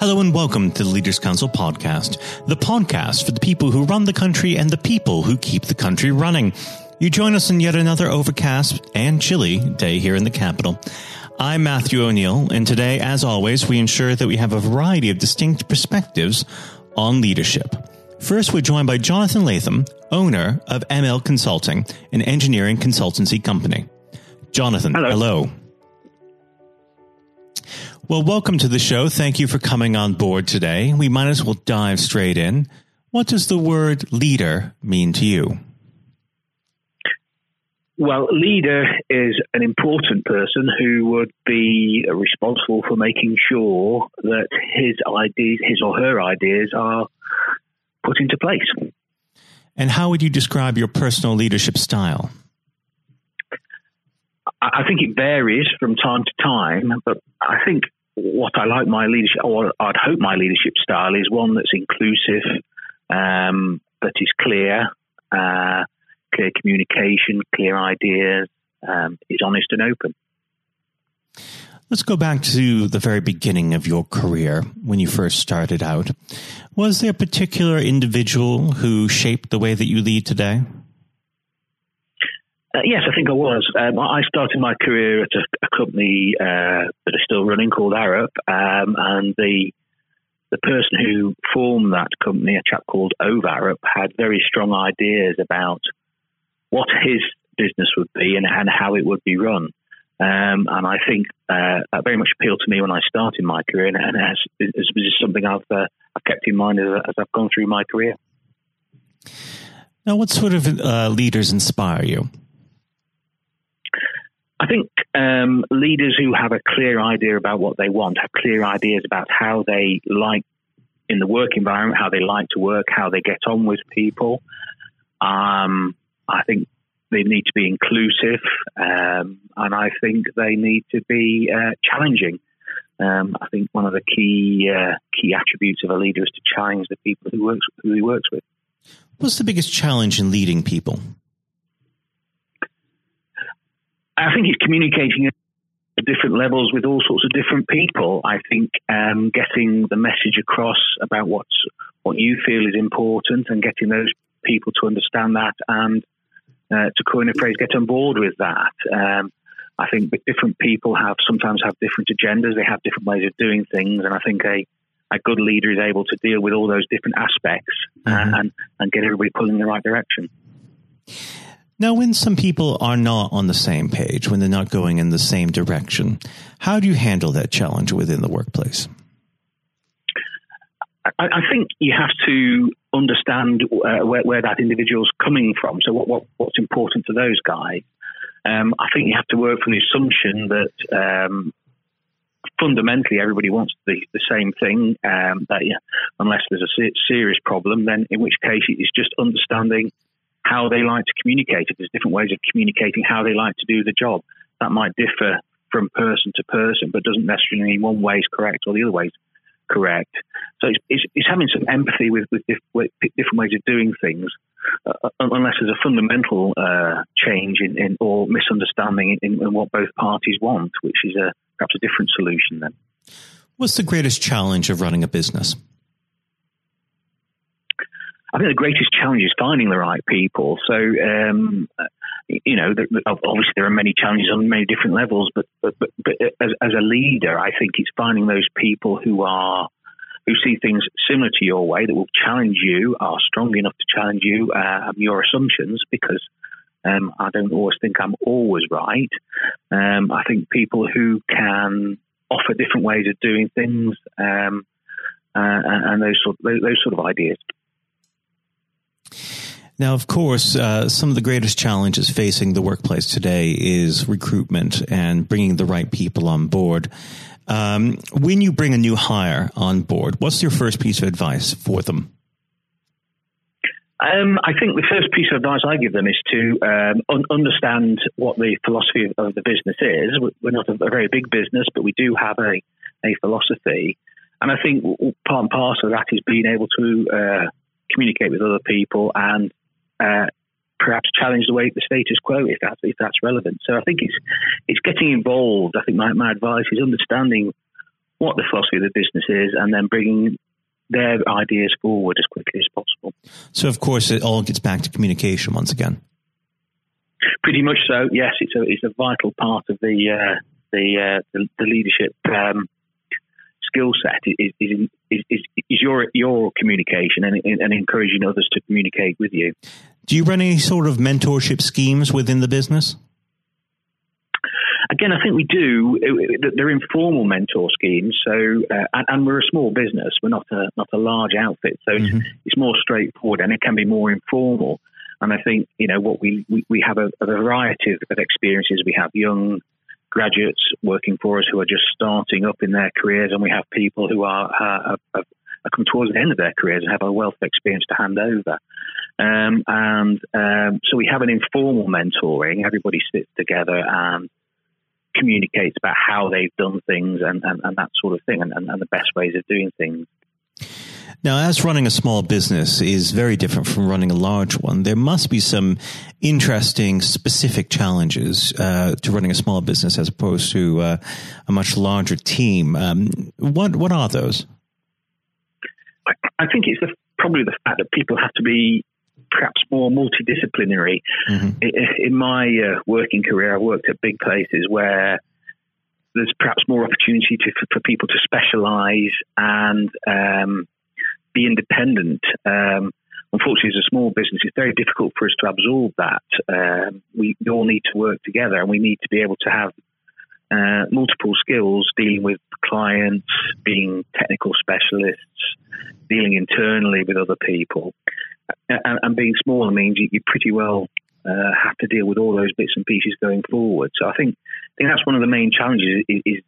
Hello and welcome to the Leaders Council podcast, the podcast for the people who run the country and the people who keep the country running. You join us on yet another overcast and chilly day here in the capital. I'm Matthew O'Neill, and today, as always, we ensure that we have a variety of distinct perspectives on leadership. First, we're joined by Jonathan Latham, owner of ML Consulting, an engineering consultancy company. Jonathan, hello. hello. Well, welcome to the show. Thank you for coming on board today. We might as well dive straight in. What does the word leader mean to you? Well, leader is an important person who would be responsible for making sure that his ideas, his or her ideas, are put into place. And how would you describe your personal leadership style? I think it varies from time to time, but I think what I like my leadership, or I'd hope my leadership style is one that's inclusive, um, that is clear, uh, clear communication, clear ideas, um, is honest and open. Let's go back to the very beginning of your career when you first started out. Was there a particular individual who shaped the way that you lead today? Uh, yes, I think I was. Um, I started my career at a, a company uh, that is still running called Arup, um, and the the person who formed that company, a chap called Ove Arup, had very strong ideas about what his business would be and, and how it would be run. Um, and I think uh, that very much appealed to me when I started my career, and, and has, is, is something I've uh, I've kept in mind as, as, I've gone through my career. Now, what sort of uh, leaders inspire you? I think um, leaders who have a clear idea about what they want, have clear ideas about how they like in the work environment, how they like to work, how they get on with people. Um, I think they need to be inclusive, um, and I think they need to be uh, challenging. Um, I think one of the key uh, key attributes of a leader is to challenge the people who works who he works with. What's the biggest challenge in leading people? I think it's communicating at different levels with all sorts of different people. I think um, getting the message across about what's what you feel is important and getting those people to understand that and uh, to coin a phrase, get on board with that. Um, I think different people have sometimes have different agendas. They have different ways of doing things, and I think a a good leader is able to deal with all those different aspects uh, mm-hmm. and and get everybody pulling in the right direction. Now, when some people are not on the same page, when they're not going in the same direction, how do you handle that challenge within the workplace? I, I think you have to understand uh, where, where, that individual's coming from. So, what, what, what's important to those guys? Um, I think you have to work from the assumption that um, fundamentally everybody wants the, the same thing. Um, that yeah, unless there's a serious problem, then in which case it's just understanding how they like to communicate. If there's different ways of communicating how they like to do the job, that might differ from person to person, but doesn't necessarily mean one way is correct or the other way is correct. So it's, it's, it's having some empathy with, with, with, different ways of doing things, uh, unless there's a fundamental uh, change in, in, or misunderstanding in, in, what both parties want, which is a, perhaps a different solution then. What's the greatest challenge of running a business? I think the greatest challenge is finding the right people. So, um, you know, obviously there are many challenges on many different levels, but but, but, but as, as, a leader, I think it's finding those people who are who see things similar to your way that will challenge you, are strong enough to challenge you, uh, your assumptions, because um, I don't always think I'm always right. Um, I think people who can offer different ways of doing things um, uh, and those sort those, those sort of ideas. Now, of course, uh, some of the greatest challenges facing the workplace today is recruitment and bringing the right people on board. Um, when you bring a new hire on board, what's your first piece of advice for them? Um, I think the first piece of advice I give them is to um, un- understand what the philosophy of, the business is. We're not a, a, very big business, but we do have a, a philosophy. And I think part and parcel of that is being able to uh, communicate with other people and uh, perhaps challenge the way the status quo if that's if that's relevant. So I think it's it's getting involved. I think my, my advice is understanding what the philosophy of the business is, and then bringing their ideas forward as quickly as possible. So, of course, it all gets back to communication once again. Pretty much so. Yes, it's a it's a vital part of the uh, the, uh, the, the leadership um, skill set is, is, is, is, your your communication and, and encouraging others to communicate with you. Do you run any sort of mentorship schemes within the business? Again, I think we do. They're informal mentor schemes. So, uh, and, and, we're a small business. We're not a not a large outfit. So mm-hmm. it's, it's, more straightforward, and it can be more informal. And I think you know what we we, we have a, a variety of, of experiences. We have young graduates working for us who are just starting up in their careers, and we have people who are, have, have come towards the end of their careers and have a wealth of experience to hand over. Um, and um, so we have an informal mentoring. Everybody sits together and communicates about how they've done things and, and, and that sort of thing and, and, and the best ways of doing things. Now, as running a small business is very different from running a large one, there must be some interesting, specific challenges uh, to running a small business as opposed to uh, a much larger team. Um, what what are those? I, I think it's the, probably the fact that people have to be perhaps more multidisciplinary. Mm-hmm. In my uh, working career, I've worked at big places where there's perhaps more opportunity to, for, for people to specialize and um, be independent. Um, unfortunately, as a small business, it's very difficult for us to absorb that. Um, we, we, all need to work together, and we need to be able to have uh, multiple skills dealing with clients, being technical specialists, dealing internally with other people. And, and being smaller means you, you pretty well uh, have to deal with all those bits and pieces going forward. So I think I think that's one of the main challenges is, is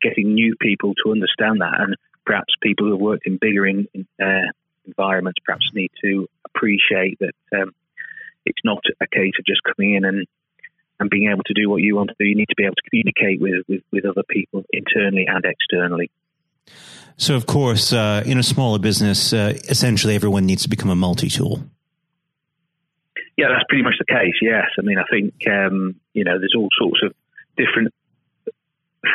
getting new people to understand that and perhaps people who have worked in bigger in, in, uh, environments perhaps need to appreciate that um, it's not a case of just coming in and and being able to do what you want to do. You need to be able to communicate with with, with other people internally and externally. So, of course, uh, in a smaller business, uh, essentially everyone needs to become a multi-tool. Yeah, that's pretty much the case. Yes, I mean, I think um, you know, there's all sorts of different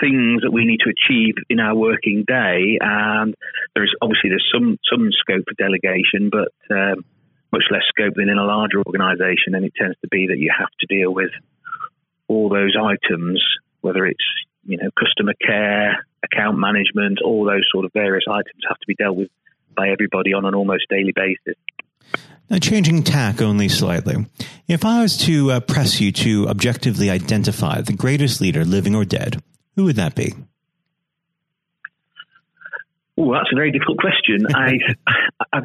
things that we need to achieve in our working day. And there's obviously there's some some scope for delegation, but um, much less scope than in a larger organisation. And it tends to be that you have to deal with all those items, whether it's you know customer care, account management, all those sort of various items have to be dealt with by everybody on an almost daily basis. Now, changing tack only slightly. If I was to uh, press you to objectively identify the greatest leader, living or dead, who would that be? Oh, that's a very difficult question. I, I,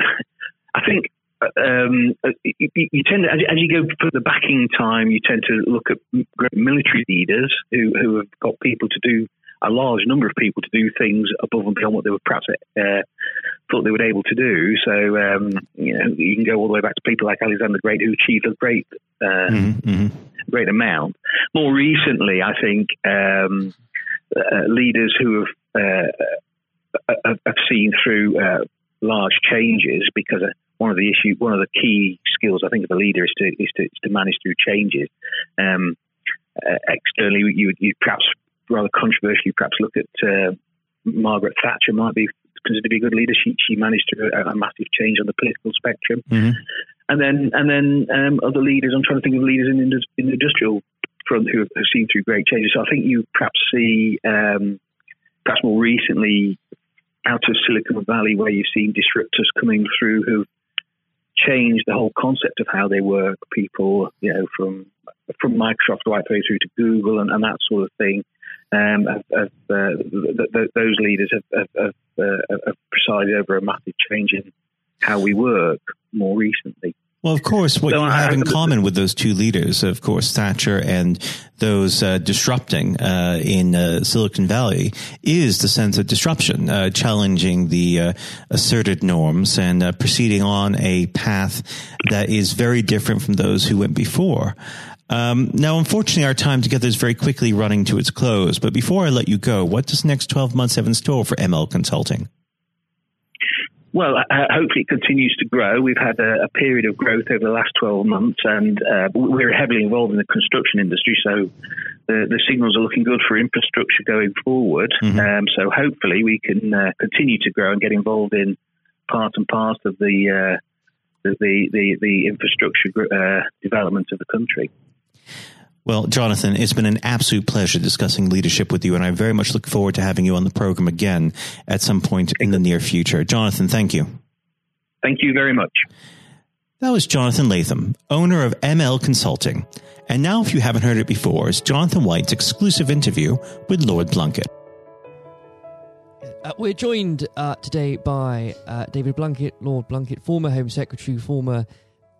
I think um, you, you, tend to, as, as, you go for the backing time, you tend to look at great military leaders who, who have got people to do a large number of people to do things above and beyond what they were perhaps uh, thought they were able to do. So um, you know, you can go all the way back to people like Alexander the Great who achieved a great, uh, mm-hmm. mm-hmm. great amount. More recently, I think. Um, uh, leaders who have, uh, have, have seen through uh, large changes because one of the issue, one of the key skills I think of a leader is to is to, is to manage through changes. Um, uh, externally, you you perhaps rather controversially perhaps look at uh, Margaret Thatcher might be considered to be a good leader. She she managed through a, a massive change on the political spectrum, mm-hmm. and then and then um, other leaders. I'm trying to think of leaders in, in the industrial front who have, seen through great changes. So I think you perhaps see, um, perhaps more recently, out of Silicon Valley, where you've seen disruptors coming through who've changed the whole concept of how they work. People, you know, from from Microsoft right through to Google and, and that sort of thing. Um, have, have, uh, th- th- those leaders have, have, uh, have presided over a massive change in how we work more recently. Well, of course, what so you have in common with those two leaders, of course, Thatcher and those uh, disrupting uh, in uh, Silicon Valley, is the sense of disruption, uh, challenging the uh, asserted norms and uh, proceeding on a path that is very different from those who went before. Um, now, unfortunately, our time together is very quickly running to its close. But before I let you go, what does the next 12 months have in store for ML Consulting? Well, uh, hopefully it continues to grow. We've had a, a, period of growth over the last 12 months, and uh, we're heavily involved in the construction industry, so the, the signals are looking good for infrastructure going forward. Mm-hmm. Um, so hopefully we can uh, continue to grow and get involved in part and part of the uh, the, the, the infrastructure uh, development of the country. Well, Jonathan, it's been an absolute pleasure discussing leadership with you, and I very much look forward to having you on the program again at some point in the near future. Jonathan, thank you. Thank you very much. That was Jonathan Latham, owner of ML Consulting. And now, if you haven't heard it before, is Jonathan White's exclusive interview with Lord Blunkett. Uh, we're joined uh, today by uh, David Blunkett, Lord Blunkett, former Home Secretary, former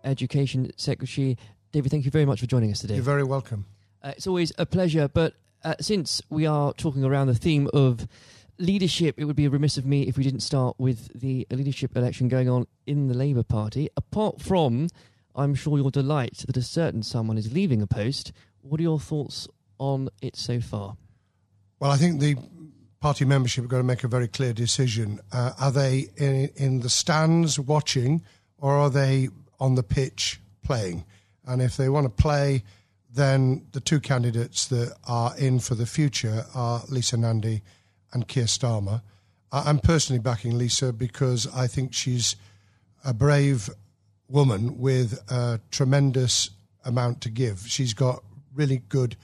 Education Secretary. David, thank you very much for joining us today. You're very welcome. Uh, it's always a pleasure, but uh, since we are talking around the theme of leadership, it would be remiss of me if we didn't start with the leadership election going on in the Labour Party. Apart from I'm sure your delight that a certain someone is leaving a post. What are your thoughts on it so far? Well, I think the party membership are going to make a very clear decision. Uh, are they in, in the stands watching, or are they on the pitch playing? And if they want to play, then the two candidates that are in for the future are Lisa Nandy and Keir Starmer. I'm personally backing Lisa because I think she's a brave woman with a tremendous amount to give. She's got really good,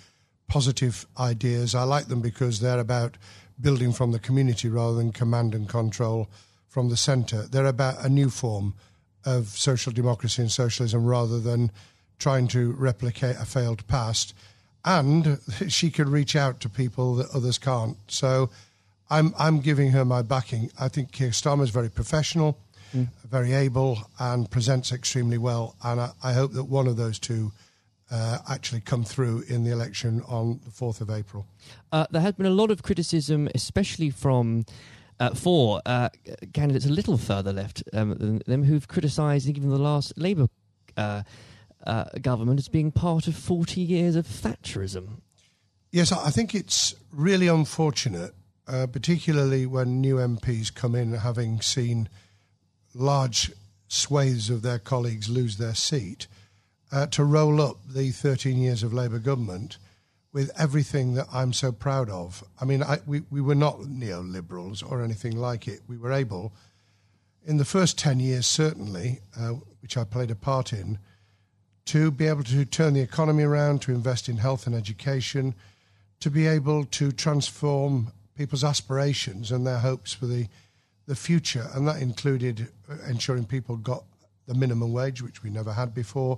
positive ideas. I like them because they're about building from the community rather than command and control from the centre. They're about a new form of social democracy and socialism rather than trying to replicate a failed past. And she can reach out to people that others can't. So I'm I'm giving her my backing. I think Keir Starmer is very professional mm. very able, and presents extremely well. And I, I hope that one of those two uh, actually come through in the election on the 4th of April. Uh, there has been a lot of criticism, especially from uh, four uh, candidates a little further left um, than them who've criticised even the last Labour uh, uh, government as being part of 40 years of Thatcherism. Yes, I think it's really unfortunate, particularly when new MPs come in having seen large swathes of their colleagues lose their seat, uh, to roll up the 13 years of Labour government with everything that I'm so proud of. I mean, I, we, we were not neoliberals or anything like it. We were able, in the first 10 years, certainly, uh, which I played a part in, to be able to turn the economy around, to invest in health and education, to be able to transform people's aspirations and their hopes for the the future, and that included ensuring people got the minimum wage, which we never had before.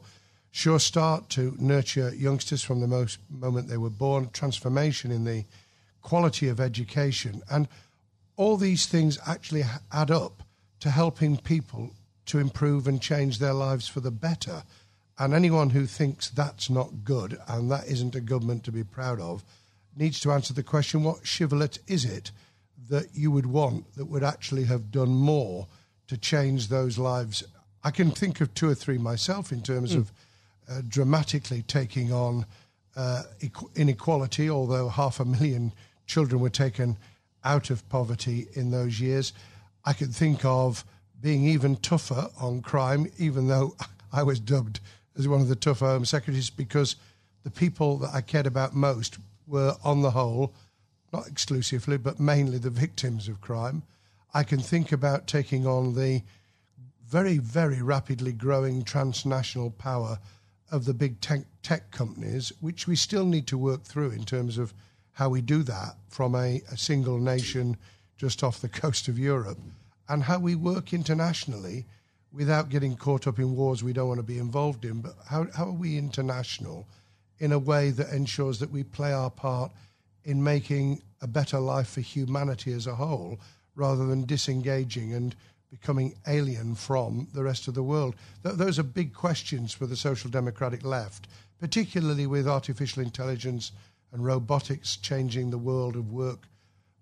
Sure Start to nurture youngsters from the most moment they were born, transformation in the quality of education, and all these things actually add up to helping people to improve and change their lives for the better. And anyone who thinks that's not good and that isn't a government to be proud of needs to answer the question what shibboleth is it? that you would want that would actually have done more to change those lives? I can think of two or three myself in terms mm. of uh, dramatically taking on uh, inequality, although half a million children were taken out of poverty in those years. I can think of being even tougher on crime, even though I was dubbed as one of the tougher Home um, Secretaries, because the people that I cared about most were, on the whole, not exclusively, but mainly the victims of crime. I can think about taking on the very, very rapidly growing transnational power of the big tech, tech companies, which we still need to work through in terms of how we do that from a, a single nation just off the coast of Europe, and how we work internationally without getting caught up in wars we don't want to be involved in. But how, how are we international in a way that ensures that we play our part in making a better life for humanity as a whole rather than disengaging and becoming alien from the rest of the world? Th- those are big questions for the social democratic left, particularly with artificial intelligence and robotics changing the world of work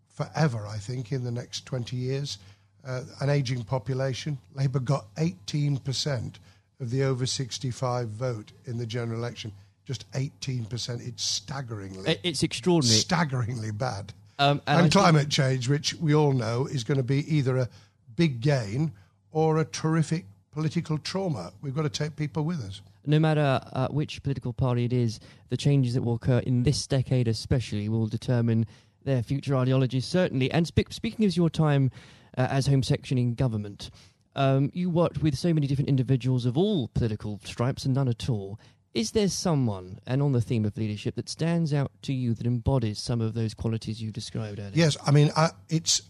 forever, I think, in the next 20 years. Uh, an aging population. Labour got 18% of the over 65 vote in the general election just 18%. It's staggeringly. It's extraordinary. Staggeringly bad. Um, and, and climate change, which we all know is going to be either a big gain or a terrific political trauma. We've got to take people with us. no matter uh, which political party it is, the changes that will occur in this decade, especially, will determine their future ideologies, certainly. And spe- speaking of your time uh, as Home Section in government, um, you worked with so many different individuals of all political stripes and none at all. Is there someone, and on the theme of leadership, that stands out to you that embodies some of those qualities you described earlier? Yes, I mean, I, it's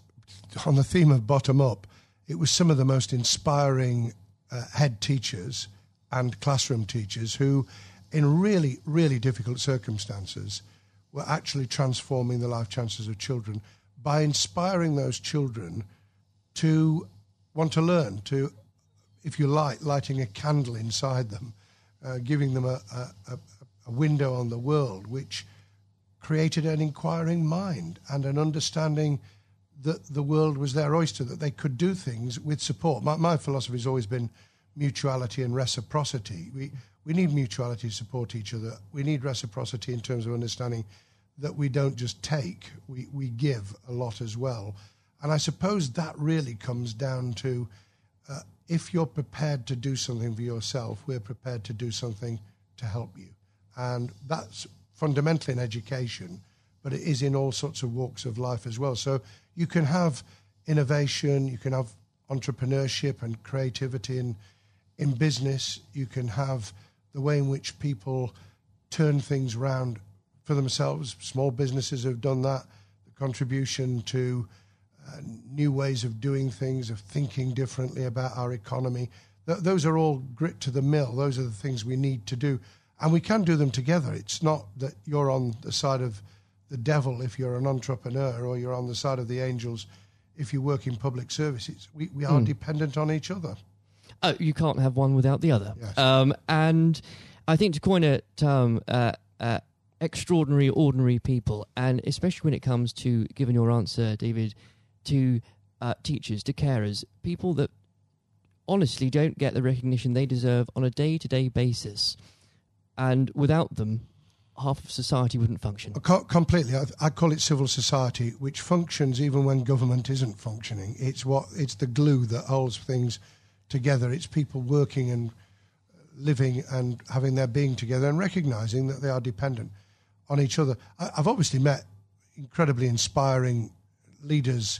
on the theme of bottom up. It was some of the most inspiring uh, head teachers and classroom teachers who, in really, really difficult circumstances, were actually transforming the life chances of children by inspiring those children to want to learn, to, if you like, lighting a candle inside them, uh, giving them a, a, a window on the world, which created an inquiring mind and an understanding that the world was their oyster, that they could do things with support. My, my philosophy has always been mutuality and reciprocity. We, we need mutuality to support each other. We need reciprocity in terms of understanding that we don't just take, we, we give a lot as well. And I suppose that really comes down to uh, if you're prepared to do something for yourself, we're prepared to do something to help you. And that's fundamentally in education, but it is in all sorts of walks of life as well. So you can have innovation, you can have entrepreneurship and creativity in, in business, you can have the way in which people turn things around for themselves. Small businesses have done that. The contribution to uh, new ways of doing things, of thinking differently about our economy. Th- those are all grit to the mill. Those are the things we need to do. And we can do them together. It's not that you're on the side of the devil if you're an entrepreneur or you're on the side of the angels if you work in public services. We, we are mm. dependent on each other. Oh, you can't have one without the other. Yes. Um, and I think to coin a term, uh, uh, extraordinary, ordinary people, and especially when it comes to, given your answer, David, to uh, teachers, to carers, people that honestly don't get the recognition they deserve on a day to day basis. And without them, half of society wouldn't function. completely. I, I, call it civil society, which functions even when government isn't functioning. It's what it's the glue that holds things together. It's people working and living and having their being together and recognizing that they are dependent on each other. I, I've obviously met incredibly inspiring leaders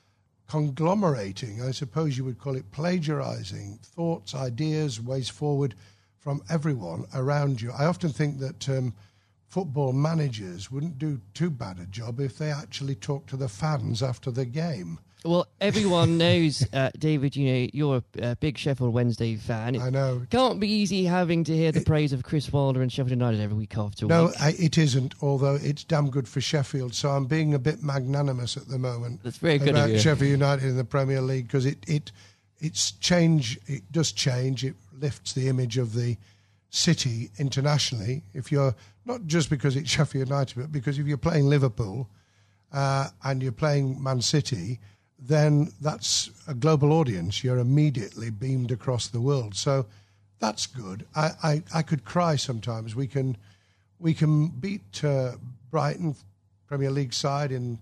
conglomerating, I suppose you would call it plagiarizing thoughts, ideas, ways forward from everyone around you. I often think that um, football managers wouldn't do too bad a job if they actually talked to the fans after the game. Well, everyone knows, uh, David. You know you're a, a big Sheffield Wednesday fan. It I know. can't be easy having to hear the praise of Chris Wilder and Sheffield United every week after No, week. I, it isn't. Although it's damn good for Sheffield, so I'm being a bit magnanimous at the moment. That's very good about of you. Sheffield United in the Premier League because it it it's change. It does change. It lifts the image of the city internationally. If you're not just because it's Sheffield United, but because if you're playing Liverpool uh, and you're playing Man City, then that's a global audience. You're immediately beamed across the world. So that's good. I, I, I could cry sometimes. We can we can beat uh, Brighton Premier League side in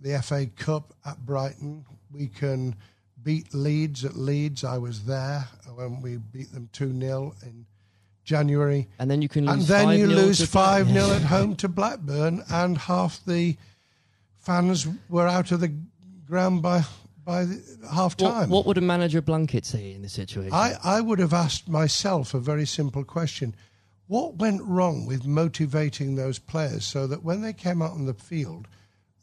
the FA Cup at Brighton. We can beat Leeds at Leeds. I was there when we beat them 2 0 in January. and then you can lose. And then you 5-0 lose 5 0 at home to Blackburn, and half the fans were out of the ground by, by half time. what would a manager Blunkett say in this situation? I, I would have asked myself a very simple question. What went wrong with motivating those players so that when they came out on the field,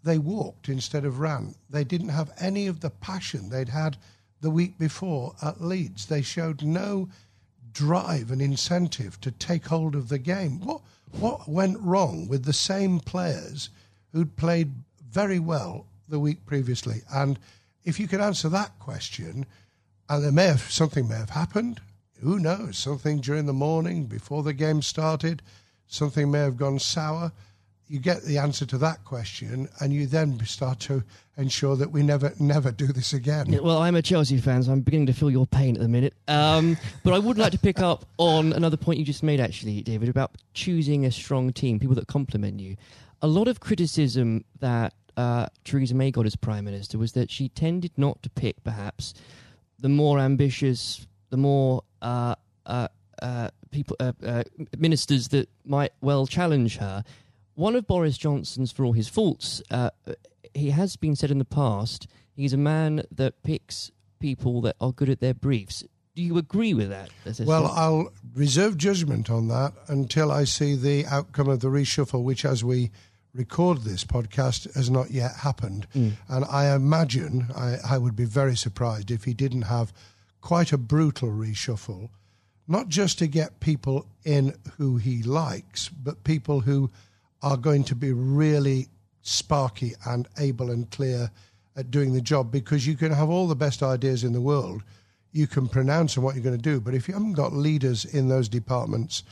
they walked instead of ran? They didn't have any of the passion they'd had the week before at Leeds. They showed no drive and incentive to take hold of the game. What, what went wrong with the same players who'd played very well the week previously? And if you could answer that question, and there may have something may have happened. Who knows? Something during the morning before the game started, something may have gone sour. You get the answer to that question, and you then start to ensure that we never, never do this again. Yeah, Well, I'm a Chelsea fan, so I'm beginning to feel your pain at the minute. Um, but I would like to pick up on another point you just made, actually, David, about choosing a strong team, people that complement you. A lot of criticism that uh, Theresa May got as Prime Minister was that she tended not to pick, perhaps, the more ambitious, the more uh, uh, uh, people, uh, uh, ministers that might well challenge her. One of Boris Johnson's, for all his faults, uh, he has been said in the past, he's a man that picks people that are good at their briefs. Do you agree with that? Well, I'll reserve judgment on that until I see the outcome of the reshuffle, which, as we record this podcast, has not yet happened. Hmm. And I imagine I, I would be very surprised if he didn't have quite a brutal reshuffle, not just to get people in who he likes, but people who are going to be really sparky and able and clear at doing the job because you can have all the best ideas in the world you can pronounce on what you're going to do. But if you haven't got leaders in those departments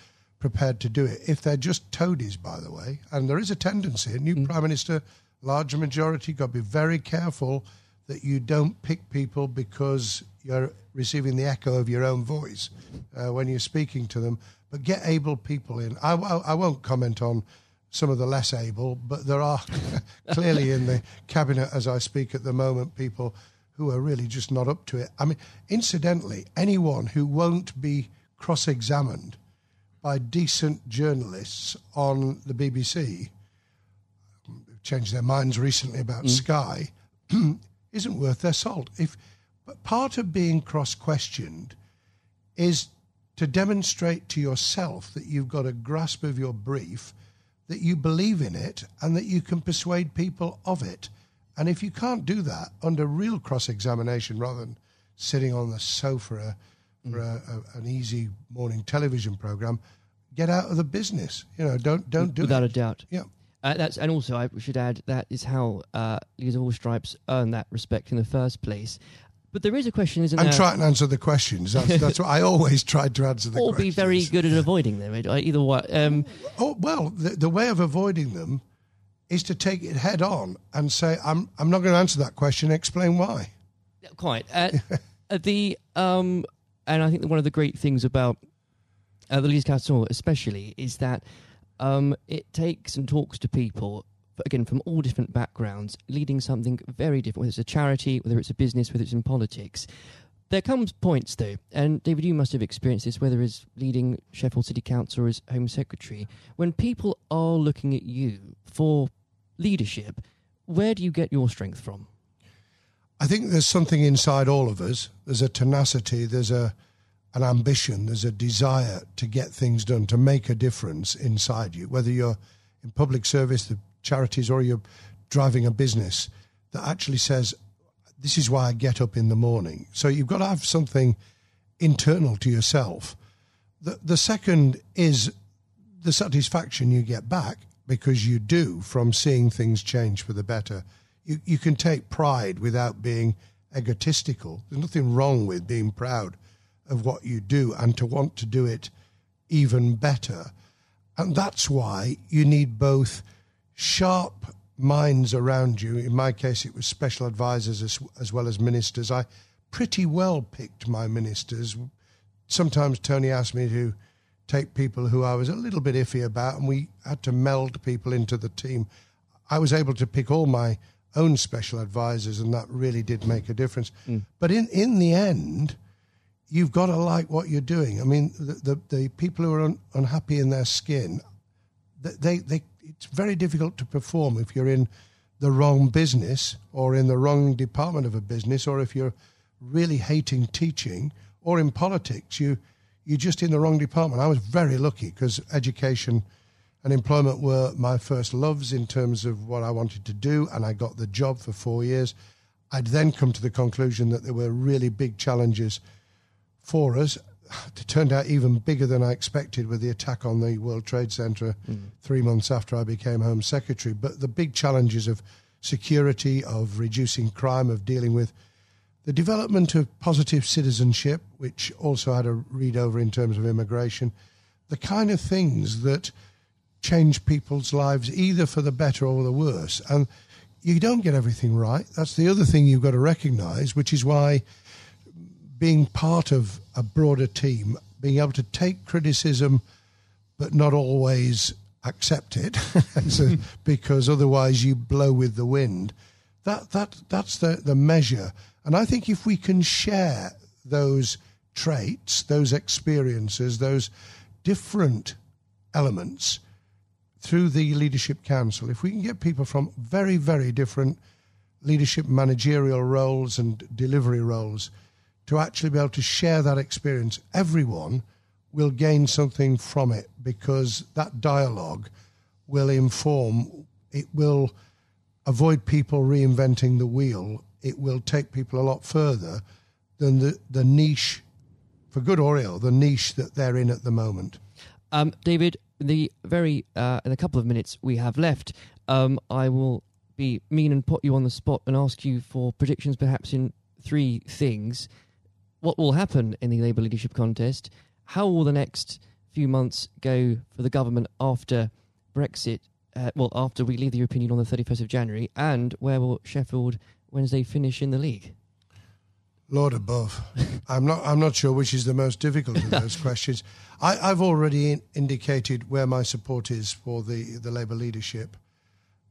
prepared to do it, if they're just toadies, by the way, and there is a tendency, a new prime minister, large majority, got to be very careful that you don't pick people because you're receiving the echo of your own voice uh, when you're speaking to them. But get able people in. I, I, I won't comment on some of the less able, but there are clearly in the cabinet as I speak at the moment people who are really just not up to it. I mean, incidentally, anyone who won't be cross examined by decent journalists on the BBC, who've changed their minds recently about mm. Sky, isn't worth their salt. If but part of being cross questioned is to demonstrate to yourself that you've got a grasp of your brief, that you believe in it, and that you can persuade people of it. And if you can't do that under real cross examination rather than sitting on the sofa for a, a, an easy morning television program, get out of the business. You know, don't don't do without it. a doubt. Yeah. Uh, that's and also I should add that is how uh, leaders of all stripes earn that respect in the first place. But there is a question, isn't And there? try and answer the questions. That's that's what I always tried to answer the or questions. be very good at avoiding them. Either way, um, Oh well, the, the way of avoiding them is to take it head on and say, "I'm I'm not going to answer that question. Explain why." quite. Uh, uh, the um, and I think that one of the great things about uh, the Leaders Council, especially, is that um, it takes and talks to people again from all different backgrounds, leading something very different. Whether it's a charity, whether it's a business, whether it's in politics. There comes points though, and David, you must have experienced this, whether as leading Sheffield City Council or as Home Secretary, when people are looking at you for leadership. Where do you get your strength from? I think there's something inside all of us. There's a tenacity. There's a an ambition. There's a desire to get things done, to make a difference inside you. Whether you're in public service, the charities, or you're driving a business that actually says, this is why I get up in the morning. So you've got to have something internal to yourself. The, the second is the satisfaction you get back because you do from seeing things change for the better. You, you can take pride without being egotistical. There's nothing wrong with being proud of what you do and to want to do it even better. And that's why you need both sharp minds around you. In my case, it was special advisors as, as well as ministers. I pretty well picked my ministers. Sometimes Tony asked me to take people who I was a little bit iffy about, and we had to meld people into the team. I was able to pick all my own special advisors, and that really did make a difference. Mm. But in, in the end, you've got to like what you're doing. I mean, the, the, the people who are un, unhappy in their skin, they, they, it's very difficult to perform if you're in the wrong business or in the wrong department of a business or if you're really hating teaching or in politics you you're just in the wrong department i was very lucky because education and employment were my first loves in terms of what i wanted to do and i got the job for 4 years i'd then come to the conclusion that there were really big challenges for us it turned out even bigger than I expected with the attack on the World Trade Center mm. three months after I became Home Secretary. But the big challenges of security, of reducing crime, of dealing with the development of positive citizenship, which also had a read over in terms of immigration, the kind of things that change people's lives either for the better or the worse. And you don't get everything right. That's the other thing you've got to recognize, which is why being part of a broader team, being able to take criticism but not always accept it, so, because otherwise you blow with the wind. That that that's the the measure. And I think if we can share those traits, those experiences, those different elements through the leadership council, if we can get people from very very different leadership managerial roles and delivery roles to actually be able to share that experience, everyone will gain something from it because that dialogue will inform, it will avoid people reinventing the wheel. It will take people a lot further than the, the niche, for good or ill, the niche that they're in at the moment. Um, David, the very uh, in a couple of minutes we have left, um, I will be mean and put you on the spot and ask you for predictions, perhaps in three things what will happen in the Labour leadership contest? How will the next few months go for the government after Brexit? Uh, well, after we leave the European Union on the 31st of January, and where will Sheffield Wednesday finish in the league? Lord above, I'm not. I'm not sure which is the most difficult of those questions. I, have already in, indicated where my support is for the the Labour leadership.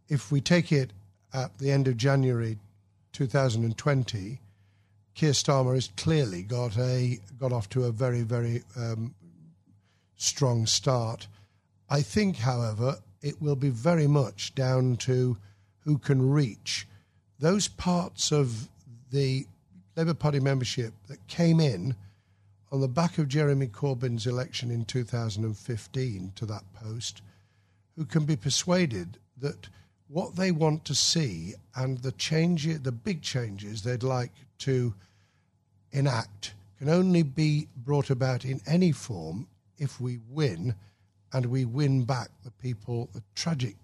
If we take it at the end of January 2020, Keir Starmer has clearly got a got off to a very very um, strong start. I think, however, it will be very much down to who can reach those parts of the Labour Party membership that came in on the back of Jeremy Corbyn's election in 2015 to that post, who can be persuaded that what they want to see and the change, the big changes they'd like to enact can only be brought about in any form if we win and we win back the people, the tragic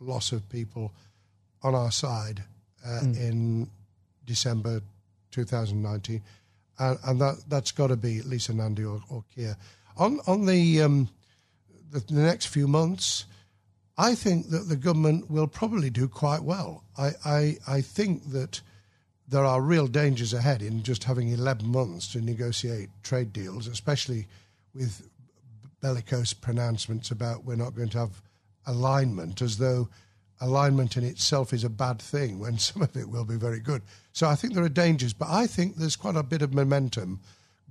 loss of people on our side uh, mm. in December 2019. And, and that, that's got to be Lisa Nandy or, or Keir. On, on the, um, the, the next few months, I think that the government will probably do quite well. I, I, I think that there are real dangers ahead in just having 11 months to negotiate trade deals, especially with bellicose pronouncements about we're not going to have alignment, as though alignment in itself is a bad thing when some of it will be very good. So I think there are dangers, but I think there's quite a bit of momentum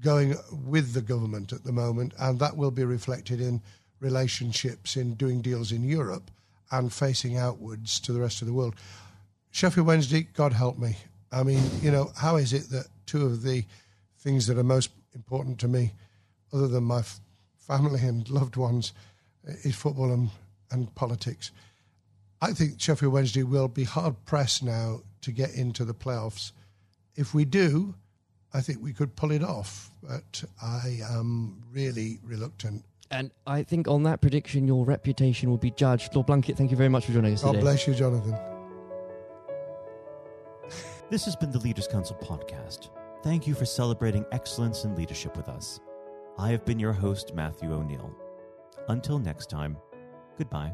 going with the government at the moment, and that will be reflected in relationships, in doing deals in Europe and facing outwards to the rest of the world. Sheffield Wednesday, God help me. I mean, you know, how is it that two of the things that are most important to me, other than my f- family and loved ones, is football and, and politics? I think Sheffield Wednesday will be hard pressed now to get into the playoffs if we do, I think we could pull it off. But I am really reluctant. And I think on that prediction, your reputation will be judged. Lord Blunkett, thank you very much for joining us God today. bless you, Jonathan. This has been the Leaders Council podcast. Thank you for celebrating excellence in leadership with us. I have been your host, Matthew O'Neill. Until next time, goodbye.